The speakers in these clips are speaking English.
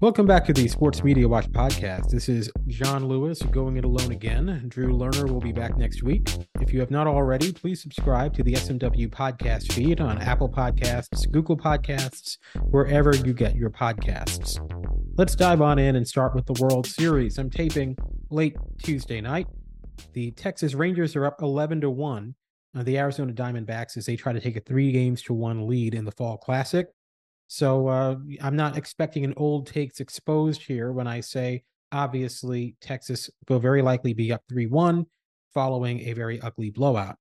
Welcome back to the Sports Media Watch podcast. This is Jon Lewis going it alone again. Drew Lerner will be back next week. If you have not already, please subscribe to the SMW podcast feed on Apple Podcasts, Google Podcasts, wherever you get your podcasts. Let's dive on in and start with the World Series. I'm taping late Tuesday night. The Texas Rangers are up 11 to 1 on the Arizona Diamondbacks as they try to take a three games to one lead in the Fall Classic. So uh, I'm not expecting an old takes exposed here when I say obviously Texas will very likely be up 3 1 following a very ugly blowout.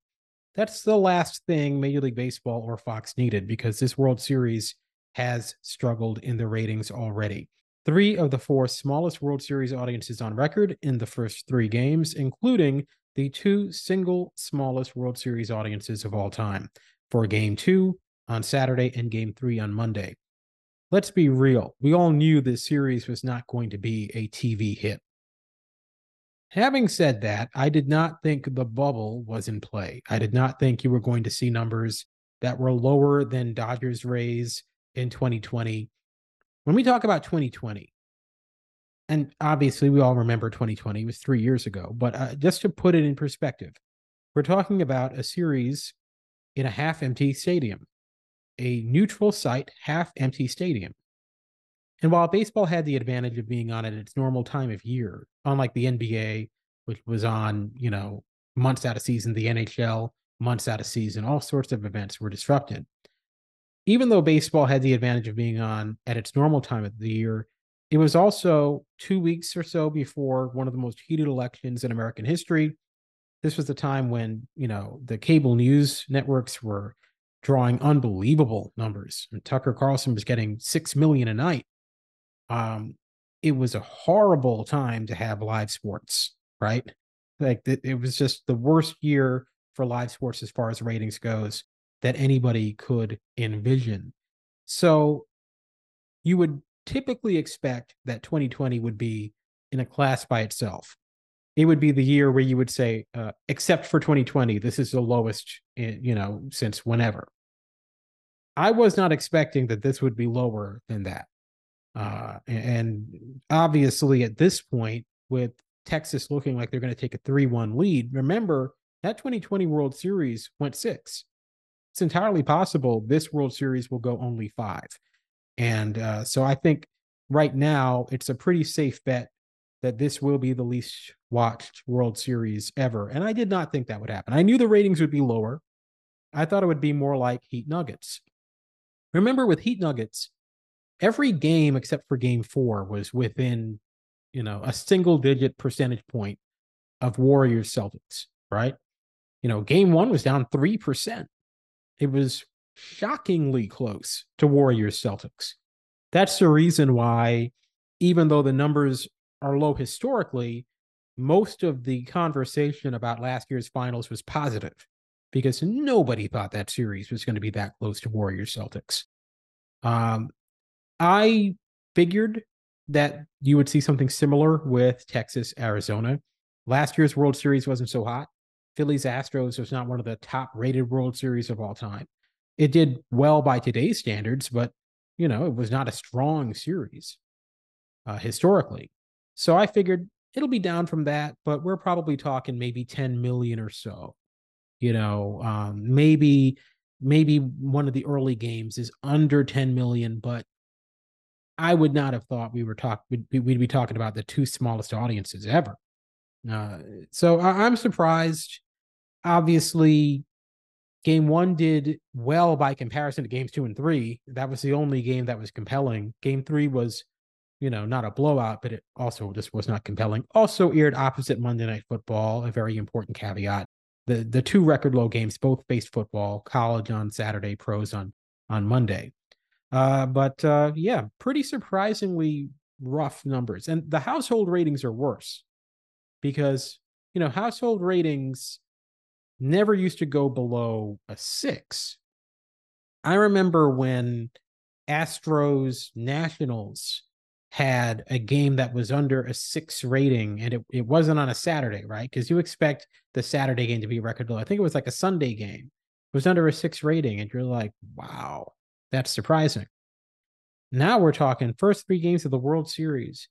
That's the last thing Major League Baseball or Fox needed because this World Series has struggled in the ratings already. Three of the four smallest World Series audiences on record in the first three games, including the two single smallest World Series audiences of all time for game two on Saturday and game three on Monday. Let's be real. We all knew this series was not going to be a TV hit. Having said that, I did not think the bubble was in play. I did not think you were going to see numbers that were lower than Dodgers Rays in 2020. When we talk about 2020, and obviously we all remember 2020 was three years ago, but uh, just to put it in perspective, we're talking about a series in a half empty stadium a neutral site, half empty stadium. And while baseball had the advantage of being on at its normal time of year, unlike the NBA, which was on, you know, months out of season, the NHL, months out of season, all sorts of events were disrupted. Even though baseball had the advantage of being on at its normal time of the year, it was also two weeks or so before one of the most heated elections in American history. This was the time when, you know, the cable news networks were drawing unbelievable numbers. Tucker Carlson was getting six million a night. Um, it was a horrible time to have live sports, right? Like it, it was just the worst year for live sports as far as ratings goes that anybody could envision. So you would typically expect that 2020 would be in a class by itself. It would be the year where you would say, uh, except for 2020, this is the lowest, in, you know, since whenever. I was not expecting that this would be lower than that. Uh, and obviously, at this point, with Texas looking like they're going to take a 3 1 lead, remember that 2020 World Series went six. It's entirely possible this World Series will go only five. And uh, so I think right now it's a pretty safe bet that this will be the least watched World Series ever. And I did not think that would happen. I knew the ratings would be lower. I thought it would be more like Heat Nuggets. Remember with Heat Nuggets, every game except for game four was within, you know, a single digit percentage point of Warriors Celtics, right? You know, game one was down 3%. It was shockingly close to Warriors Celtics. That's the reason why, even though the numbers are low historically, most of the conversation about last year's finals was positive because nobody thought that series was going to be that close to Warriors Celtics. Um, I figured that you would see something similar with Texas Arizona. Last year's World Series wasn't so hot. Phillies Astros was not one of the top rated World Series of all time. It did well by today's standards, but you know, it was not a strong series uh, historically. So I figured it'll be down from that, but we're probably talking maybe 10 million or so. You know, um, maybe maybe one of the early games is under 10 million, but I would not have thought we were talk we'd, we'd be talking about the two smallest audiences ever. Uh, so I, I'm surprised. Obviously, game one did well by comparison to games two and three. That was the only game that was compelling. Game three was, you know, not a blowout, but it also just was not compelling. Also aired opposite Monday Night Football, a very important caveat. The the two record low games both faced football, college on Saturday, pros on on Monday. Uh, but uh, yeah, pretty surprisingly rough numbers. And the household ratings are worse because, you know, household ratings never used to go below a six. I remember when Astros Nationals had a game that was under a six rating and it, it wasn't on a Saturday, right? Because you expect the Saturday game to be record low. I think it was like a Sunday game. It was under a six rating, and you're like, wow, that's surprising. Now we're talking first three games of the World Series,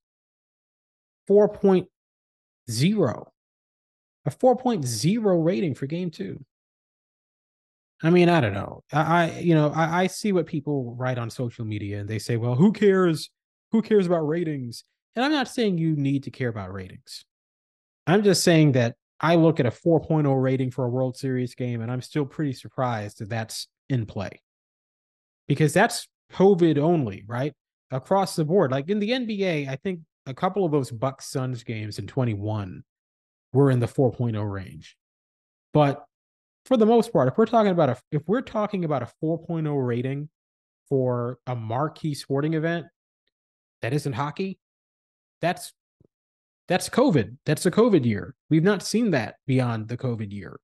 4.0 a 4.0 rating for game two. I mean, I don't know. I, you know, I, I see what people write on social media and they say, well, who cares? Who cares about ratings? And I'm not saying you need to care about ratings. I'm just saying that I look at a 4.0 rating for a World Series game and I'm still pretty surprised that that's in play because that's COVID only, right? Across the board. Like in the NBA, I think a couple of those Bucks Suns games in 21 we're in the 4.0 range. But for the most part, if we're talking about a if we're talking about a 4.0 rating for a marquee sporting event that isn't hockey, that's that's COVID. That's a COVID year. We've not seen that beyond the COVID year.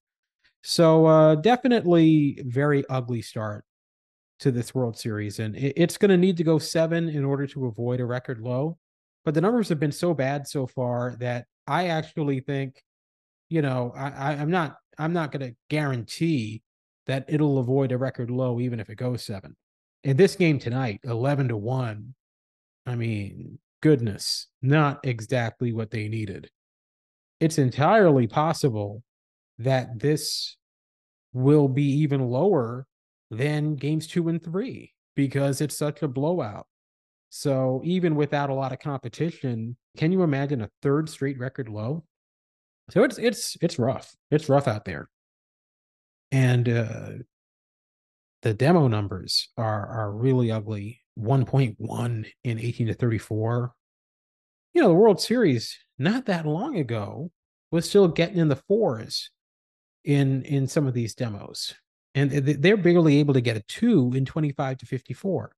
So uh definitely very ugly start to this World Series. And it, it's going to need to go seven in order to avoid a record low. But the numbers have been so bad so far that I actually think, you know, I, I am not I'm not going to guarantee that it'll avoid a record low even if it goes seven. In this game tonight, eleven to one. I mean, goodness, not exactly what they needed. It's entirely possible that this will be even lower than games two and three because it's such a blowout. So even without a lot of competition, can you imagine a third straight record low? So it's it's it's rough. It's rough out there. And uh the demo numbers are are really ugly. 1.1 in 18 to 34. You know, the World Series not that long ago was still getting in the fours in in some of these demos. And they're barely able to get a 2 in 25 to 54.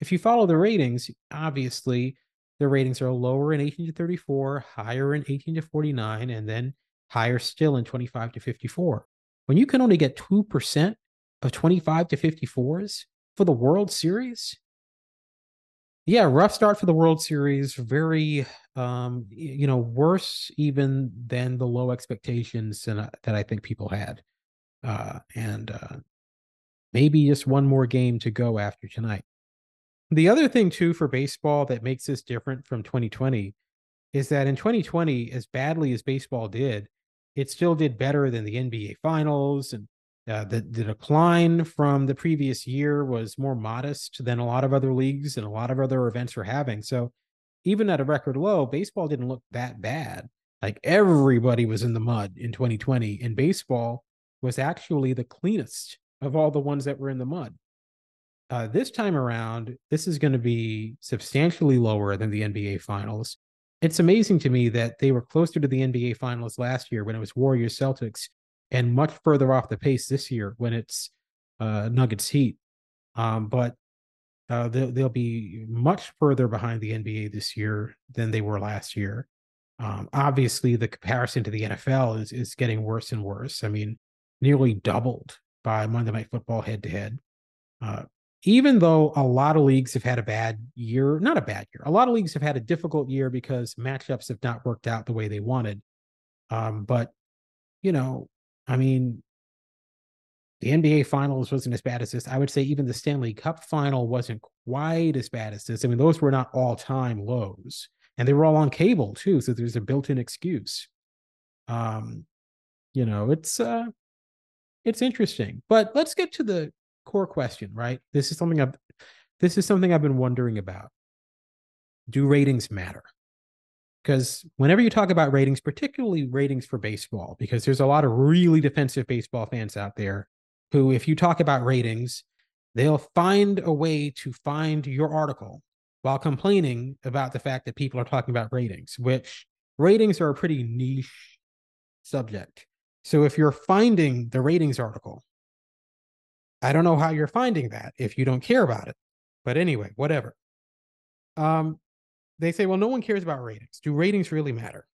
If you follow the ratings, obviously the ratings are lower in 18 to 34, higher in 18 to 49, and then higher still in 25 to 54. When you can only get 2% of 25 to 54s for the World Series, yeah, rough start for the World Series. Very, um, you know, worse even than the low expectations that I, that I think people had. Uh, and uh, maybe just one more game to go after tonight. The other thing too for baseball that makes this different from 2020 is that in 2020, as badly as baseball did, it still did better than the NBA Finals, and uh, the the decline from the previous year was more modest than a lot of other leagues and a lot of other events were having. So even at a record low, baseball didn't look that bad. Like everybody was in the mud in 2020, and baseball was actually the cleanest of all the ones that were in the mud. Uh, this time around, this is going to be substantially lower than the NBA Finals. It's amazing to me that they were closer to the NBA Finals last year when it was Warriors Celtics, and much further off the pace this year when it's uh, Nuggets Heat. Um, but uh, they'll, they'll be much further behind the NBA this year than they were last year. Um, obviously, the comparison to the NFL is is getting worse and worse. I mean, nearly doubled by Monday Night Football head to head even though a lot of leagues have had a bad year, not a bad year, a lot of leagues have had a difficult year because matchups have not worked out the way they wanted. Um, but, you know, I mean, the NBA finals wasn't as bad as this. I would say even the Stanley Cup final wasn't quite as bad as this. I mean, those were not all time lows and they were all on cable too. So there's a built in excuse. Um, you know, it's, uh, it's interesting, but let's get to the core question, right? This is something I've this is something I've been wondering about. do ratings matter? Because whenever you talk about ratings, particularly ratings for baseball, because there's a lot of really defensive baseball fans out there who, if you talk about ratings, they'll find a way to find your article while complaining about the fact that people are talking about ratings, which ratings are a pretty niche subject. So if you're finding the ratings article, I don't know how you're finding that if you don't care about it. But anyway, whatever. Um, they say, well, no one cares about ratings. Do ratings really matter?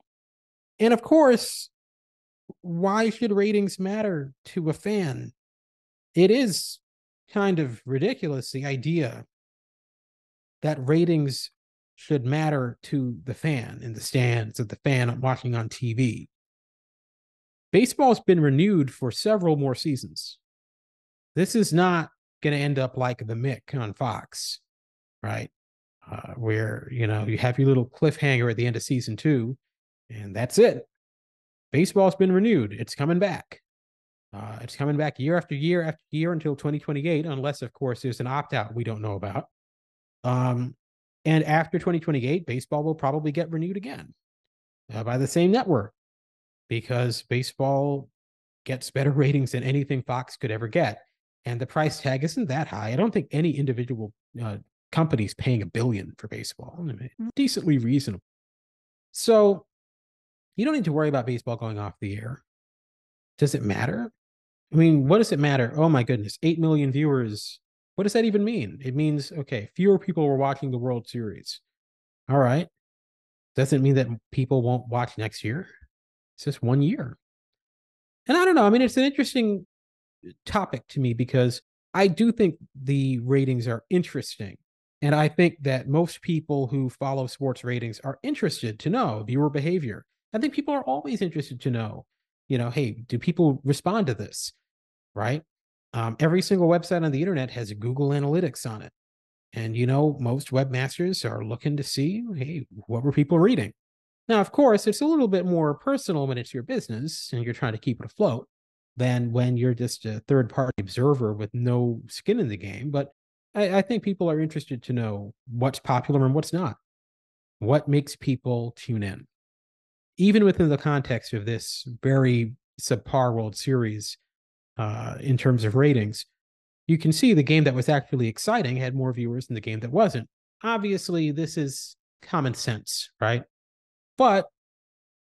And of course, why should ratings matter to a fan? It is kind of ridiculous the idea that ratings should matter to the fan in the stands, of the fan watching on TV. Baseball's been renewed for several more seasons. This is not going to end up like the Mick on Fox, right? Uh, where you know you have your little cliffhanger at the end of season two, and that's it. Baseball's been renewed; it's coming back. Uh, it's coming back year after year after year until 2028, unless, of course, there's an opt out we don't know about. Um, and after 2028, baseball will probably get renewed again uh, by the same network because baseball gets better ratings than anything Fox could ever get. And the price tag isn't that high. I don't think any individual uh, company's paying a billion for baseball. Oh, I mean, decently reasonable. So you don't need to worry about baseball going off the air. Does it matter? I mean, what does it matter? Oh my goodness, 8 million viewers what does that even mean? It means, okay, fewer people were watching the World Series. All right. Doesn't mean that people won't watch next year. It's just one year. And I don't know. I mean, it's an interesting topic to me because I do think the ratings are interesting. And I think that most people who follow sports ratings are interested to know viewer behavior. I think people are always interested to know, you know, hey, do people respond to this? Right. Um, every single website on the internet has Google Analytics on it. And, you know, most webmasters are looking to see, hey, what were people reading? Now, of course, it's a little bit more personal when it's your business and you're trying to keep it afloat than when you're just a third party observer with no skin in the game. But I, I think people are interested to know what's popular and what's not. What makes people tune in? Even within the context of this very subpar World Series, uh, in terms of ratings, you can see the game that was actually exciting had more viewers than the game that wasn't. Obviously, this is common sense, right? But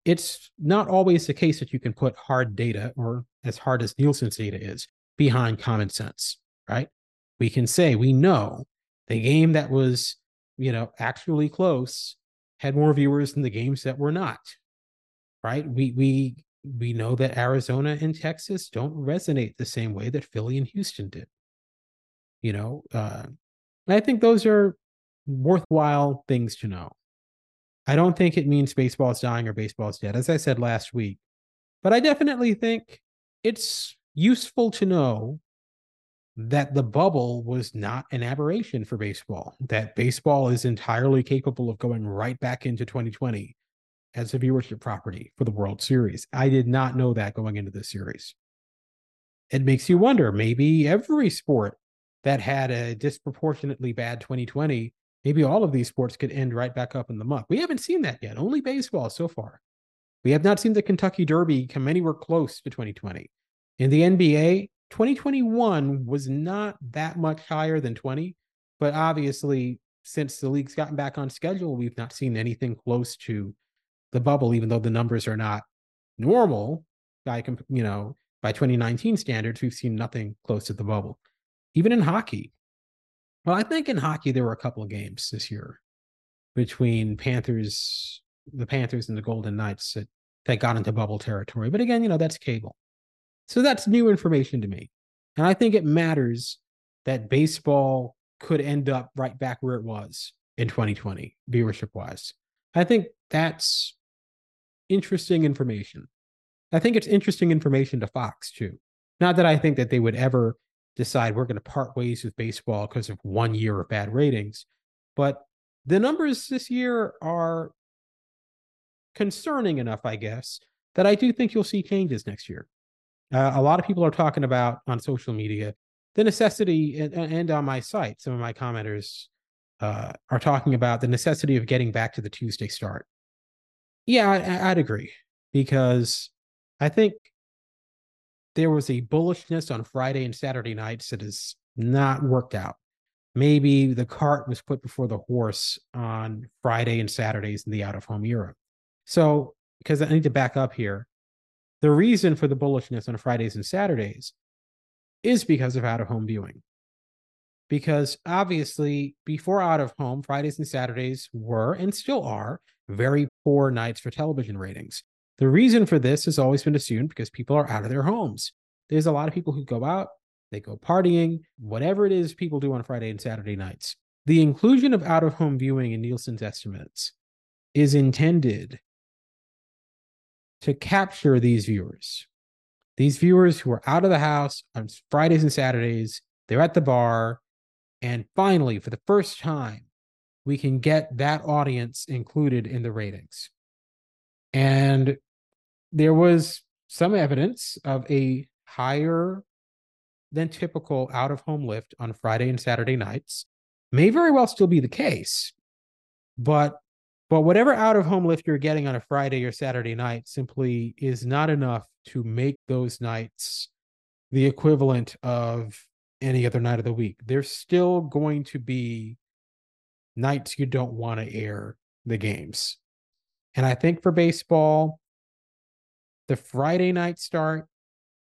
it's not always the case that you can put hard data, or as hard as Nielsen's data is, behind common sense, right? We can say we know the game that was, you know, actually close had more viewers than the games that were not, right? We we we know that Arizona and Texas don't resonate the same way that Philly and Houston did. You know, uh, I think those are worthwhile things to know. I don't think it means baseball's dying or baseball's dead, as I said last week, but I definitely think it's useful to know that the bubble was not an aberration for baseball, that baseball is entirely capable of going right back into 2020 as a viewership property for the World Series. I did not know that going into the series. It makes you wonder maybe every sport that had a disproportionately bad 2020, maybe all of these sports could end right back up in the muck. We haven't seen that yet, only baseball so far. We have not seen the Kentucky Derby come anywhere close to 2020. In the NBA, 2021 was not that much higher than 20, but obviously, since the league's gotten back on schedule, we've not seen anything close to the bubble, even though the numbers are not normal by you know by 2019 standards, we've seen nothing close to the bubble. Even in hockey, well, I think in hockey there were a couple of games this year between Panthers, the Panthers and the Golden Knights that, that got into bubble territory. But again, you know that's cable, so that's new information to me, and I think it matters that baseball could end up right back where it was in 2020 viewership wise. I think that's interesting information. I think it's interesting information to Fox too. Not that I think that they would ever decide we're going to part ways with baseball because of one year of bad ratings, but the numbers this year are concerning enough, I guess, that I do think you'll see changes next year. Uh, a lot of people are talking about on social media the necessity and, and on my site, some of my commenters uh, are talking about the necessity of getting back to the Tuesday start. Yeah, I, I'd agree because I think there was a bullishness on Friday and Saturday nights that has not worked out. Maybe the cart was put before the horse on Friday and Saturdays in the out of home era. So, because I need to back up here, the reason for the bullishness on Fridays and Saturdays is because of out of home viewing. Because obviously, before out of home, Fridays and Saturdays were and still are very poor nights for television ratings. The reason for this has always been assumed because people are out of their homes. There's a lot of people who go out, they go partying, whatever it is people do on Friday and Saturday nights. The inclusion of out of home viewing in Nielsen's estimates is intended to capture these viewers. These viewers who are out of the house on Fridays and Saturdays, they're at the bar. And finally, for the first time, we can get that audience included in the ratings. And there was some evidence of a higher than typical out of home lift on Friday and Saturday nights. May very well still be the case, but but whatever out of home lift you're getting on a Friday or Saturday night simply is not enough to make those nights the equivalent of any other night of the week. There's still going to be nights you don't want to air the games. And I think for baseball, the Friday night start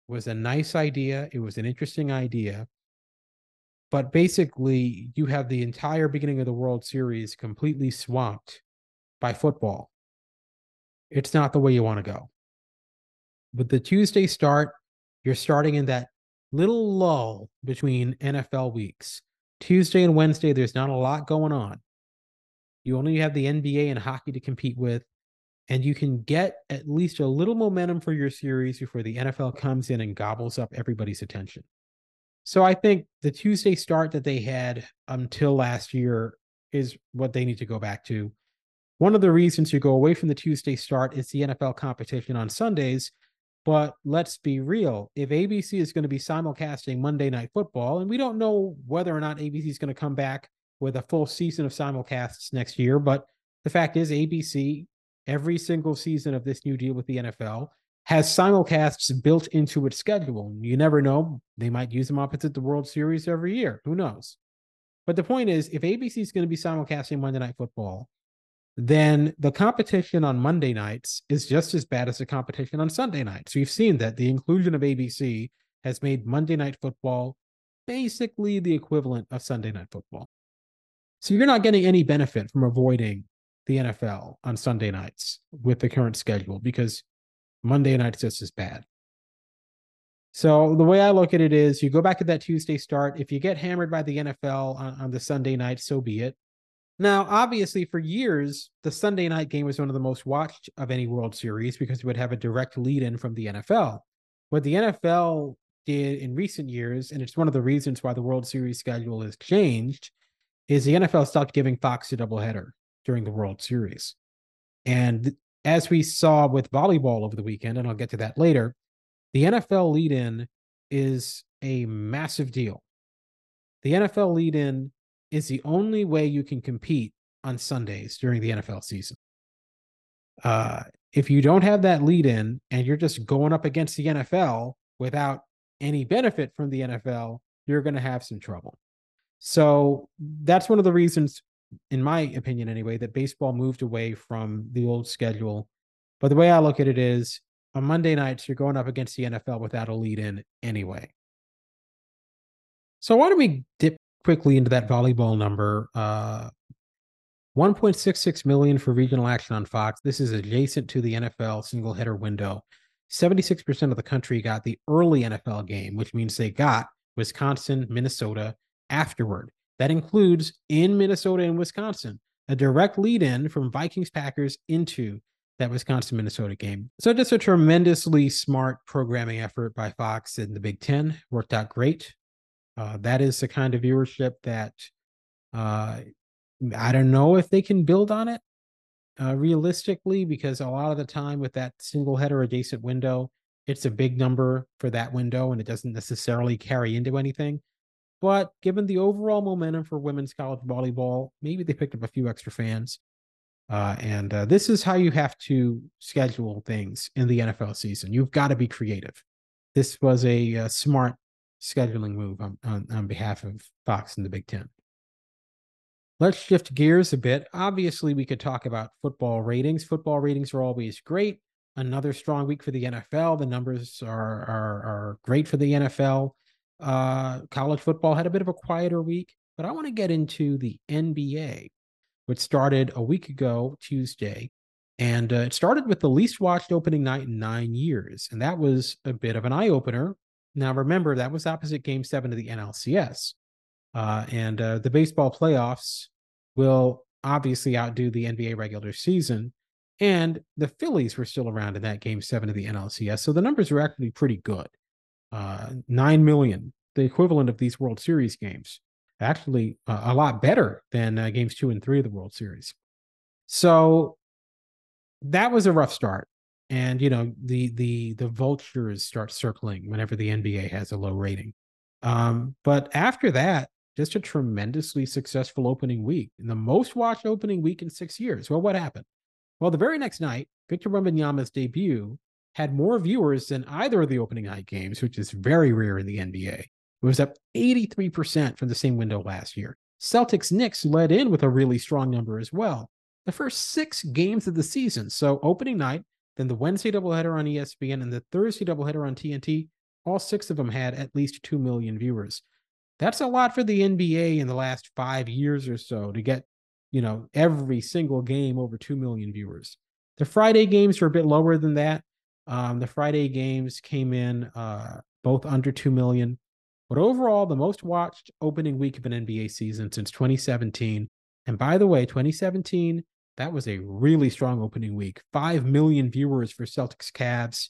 was a nice idea. It was an interesting idea. But basically, you have the entire beginning of the World Series completely swamped by football. It's not the way you want to go. With the Tuesday start, you're starting in that little lull between NFL weeks. Tuesday and Wednesday, there's not a lot going on. You only have the NBA and hockey to compete with, and you can get at least a little momentum for your series before the NFL comes in and gobbles up everybody's attention. So I think the Tuesday start that they had um, until last year is what they need to go back to. One of the reasons you go away from the Tuesday start is the NFL competition on Sundays. But let's be real. If ABC is going to be simulcasting Monday Night Football, and we don't know whether or not ABC is going to come back with a full season of simulcasts next year, but the fact is, ABC, every single season of this new deal with the NFL, has simulcasts built into its schedule. You never know. They might use them opposite the World Series every year. Who knows? But the point is, if ABC is going to be simulcasting Monday Night Football, then the competition on Monday nights is just as bad as the competition on Sunday nights. We've seen that the inclusion of ABC has made Monday night football basically the equivalent of Sunday night football. So you're not getting any benefit from avoiding the NFL on Sunday nights with the current schedule because Monday night's just as bad. So the way I look at it is you go back to that Tuesday start. If you get hammered by the NFL on, on the Sunday night, so be it. Now, obviously, for years, the Sunday night game was one of the most watched of any World Series because it would have a direct lead in from the NFL. What the NFL did in recent years, and it's one of the reasons why the World Series schedule has changed, is the NFL stopped giving Fox a doubleheader during the World Series. And as we saw with volleyball over the weekend, and I'll get to that later, the NFL lead in is a massive deal. The NFL lead in is the only way you can compete on Sundays during the NFL season. Uh, if you don't have that lead in and you're just going up against the NFL without any benefit from the NFL, you're going to have some trouble. So that's one of the reasons, in my opinion anyway, that baseball moved away from the old schedule. But the way I look at it is on Monday nights, you're going up against the NFL without a lead in anyway. So why don't we dip quickly into that volleyball number. Uh, 1.66 million for regional action on Fox. This is adjacent to the NFL single header window. 76% of the country got the early NFL game, which means they got Wisconsin, Minnesota afterward. That includes in Minnesota and Wisconsin, a direct lead in from Vikings Packers into that Wisconsin Minnesota game. So just a tremendously smart programming effort by Fox in the Big Ten. Worked out great. Uh, that is the kind of viewership that uh, I don't know if they can build on it uh, realistically, because a lot of the time with that single header adjacent window, it's a big number for that window and it doesn't necessarily carry into anything. But given the overall momentum for women's college volleyball, maybe they picked up a few extra fans. Uh, and uh, this is how you have to schedule things in the NFL season. You've got to be creative. This was a, a smart scheduling move on, on, on behalf of Fox and the Big Ten. Let's shift gears a bit. Obviously, we could talk about football ratings. Football ratings are always great. Another strong week for the NFL. The numbers are are, are great for the NFL. Uh, college football had a bit of a quieter week, but I want to get into the NBA, which started a week ago, Tuesday. And uh, it started with the least watched opening night in nine years. And that was a bit of an eye opener. Now, remember, that was opposite game seven of the NLCS. Uh, and uh, the baseball playoffs will obviously outdo the NBA regular season. And the Phillies were still around in that game seven of the NLCS. So the numbers are actually pretty good. Uh, 9 million, the equivalent of these World Series games. Actually, a lot better than uh, games two and three of the World Series. So that was a rough start. And you know the the the vultures start circling whenever the NBA has a low rating. Um, but after that, just a tremendously successful opening week and the most watched opening week in six years. Well, what happened? Well, the very next night, Victor Wembanyama's debut had more viewers than either of the opening night games, which is very rare in the NBA. It was up 83% from the same window last year. Celtics Knicks led in with a really strong number as well. The first six games of the season. So, opening night, then the Wednesday doubleheader on ESPN, and the Thursday doubleheader on TNT, all six of them had at least 2 million viewers. That's a lot for the NBA in the last five years or so to get, you know, every single game over 2 million viewers. The Friday games were a bit lower than that. Um, the Friday games came in uh, both under 2 million. But overall, the most watched opening week of an NBA season since 2017. And by the way, 2017, that was a really strong opening week. 5 million viewers for Celtics Cavs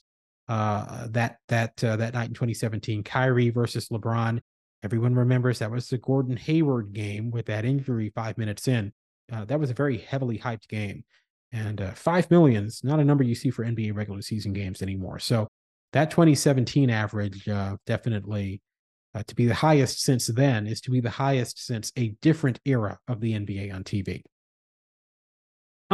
uh, that that uh, that night in 2017. Kyrie versus LeBron. Everyone remembers that was the Gordon Hayward game with that injury five minutes in. Uh, that was a very heavily hyped game. And uh, five million is not a number you see for NBA regular season games anymore. So that 2017 average uh, definitely uh, to be the highest since then is to be the highest since a different era of the NBA on TV.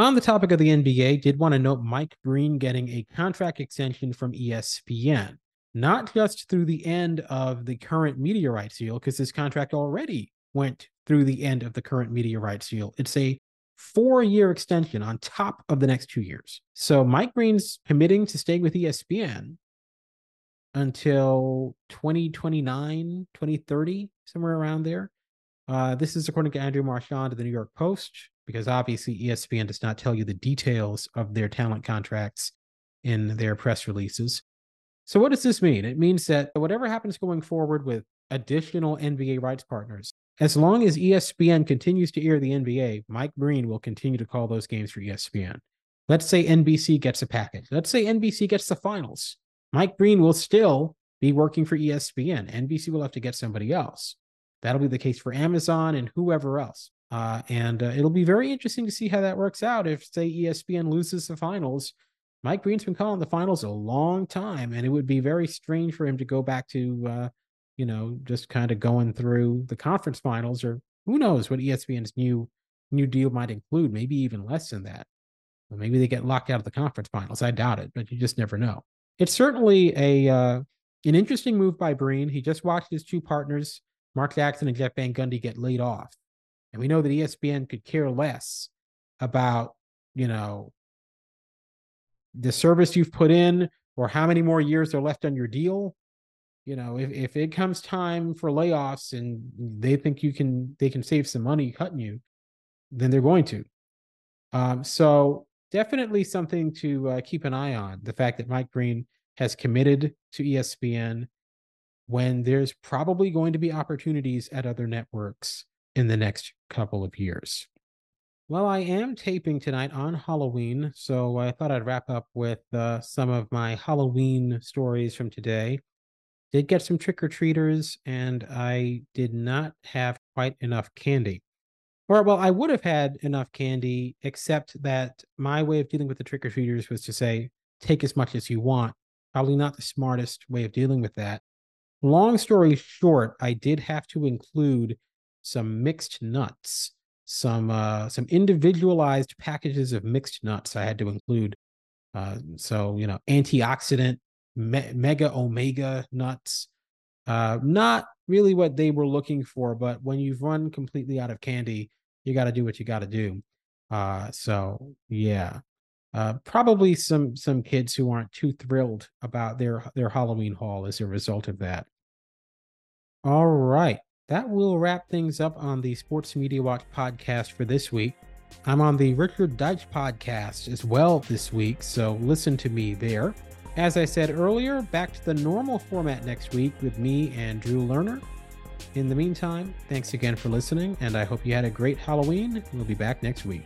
On the topic of the NBA, did want to note Mike Breen getting a contract extension from ESPN not just through the end of the current media rights deal, because his contract already went through the end of the current media rights deal. It's a four year extension on top of the next two years. So Mike Breen's committing to stay with ESPN until 2029, 2030, somewhere around there. Uh, this is according to Andrew Marchand of the New York Post, because obviously ESPN does not tell you the details of their talent contracts in their press releases. So, what does this mean? It means that whatever happens going forward with additional NBA rights partners, as long as ESPN continues to air the NBA, Mike Breen will continue to call those games for ESPN. Let's say NBC gets a package. Let's say NBC gets the finals. Mike Breen will still be working for ESPN. NBC will have to get somebody else. That'll be the case for Amazon and whoever else. Uh, and uh, it'll be very interesting to see how that works out if, say, ESPN loses the finals Mike Breen's been calling the finals a long time, and it would be very strange for him to go back to, uh, you know, just kind of going through the conference finals, or who knows what ESPN's new new deal might include. Maybe even less than that. Or maybe they get locked out of the conference finals. I doubt it, but you just never know. It's certainly a uh, an interesting move by Breen. He just watched his two partners, Mark Jackson and Jeff Van Gundy, get laid off, and we know that ESPN could care less about you know the service you've put in or how many more years are left on your deal. You know if, if it comes time for layoffs and they think you can they can save some money cutting you then they're going to. Um, so definitely something to uh, keep an eye on the fact that mike Breen has committed to espn when there's probably going to be opportunities at other networks in the next couple of years well, I am taping tonight on Halloween, so I thought I'd wrap up with uh, some of my Halloween stories from today. Did get some trick or treaters, and I did not have quite enough candy. Or, well, I would have had enough candy, except that my way of dealing with the trick or treaters was to say, take as much as you want. Probably not the smartest way of dealing with that. long story short, I did have to include some mixed nuts, some uh, some individualized packages of mixed nuts. I had to include. Uh, so you know, antioxidant, me- mega omega nuts. Uh, not really what they were looking for, but when you've run completely out of candy, you got to do what you got to do. Uh, so yeah, uh, probably some some kids who aren't too thrilled about their their Halloween haul as a result of that. All right, that will wrap things up on the Sports Media Watch podcast for this week. I'm on the Richard Deitsch podcast as well this week, so listen to me there. As I said earlier, back to the normal format next week with me and Drew Lerner. In the meantime, thanks again for listening, and I hope you had a great Halloween. We'll be back next week.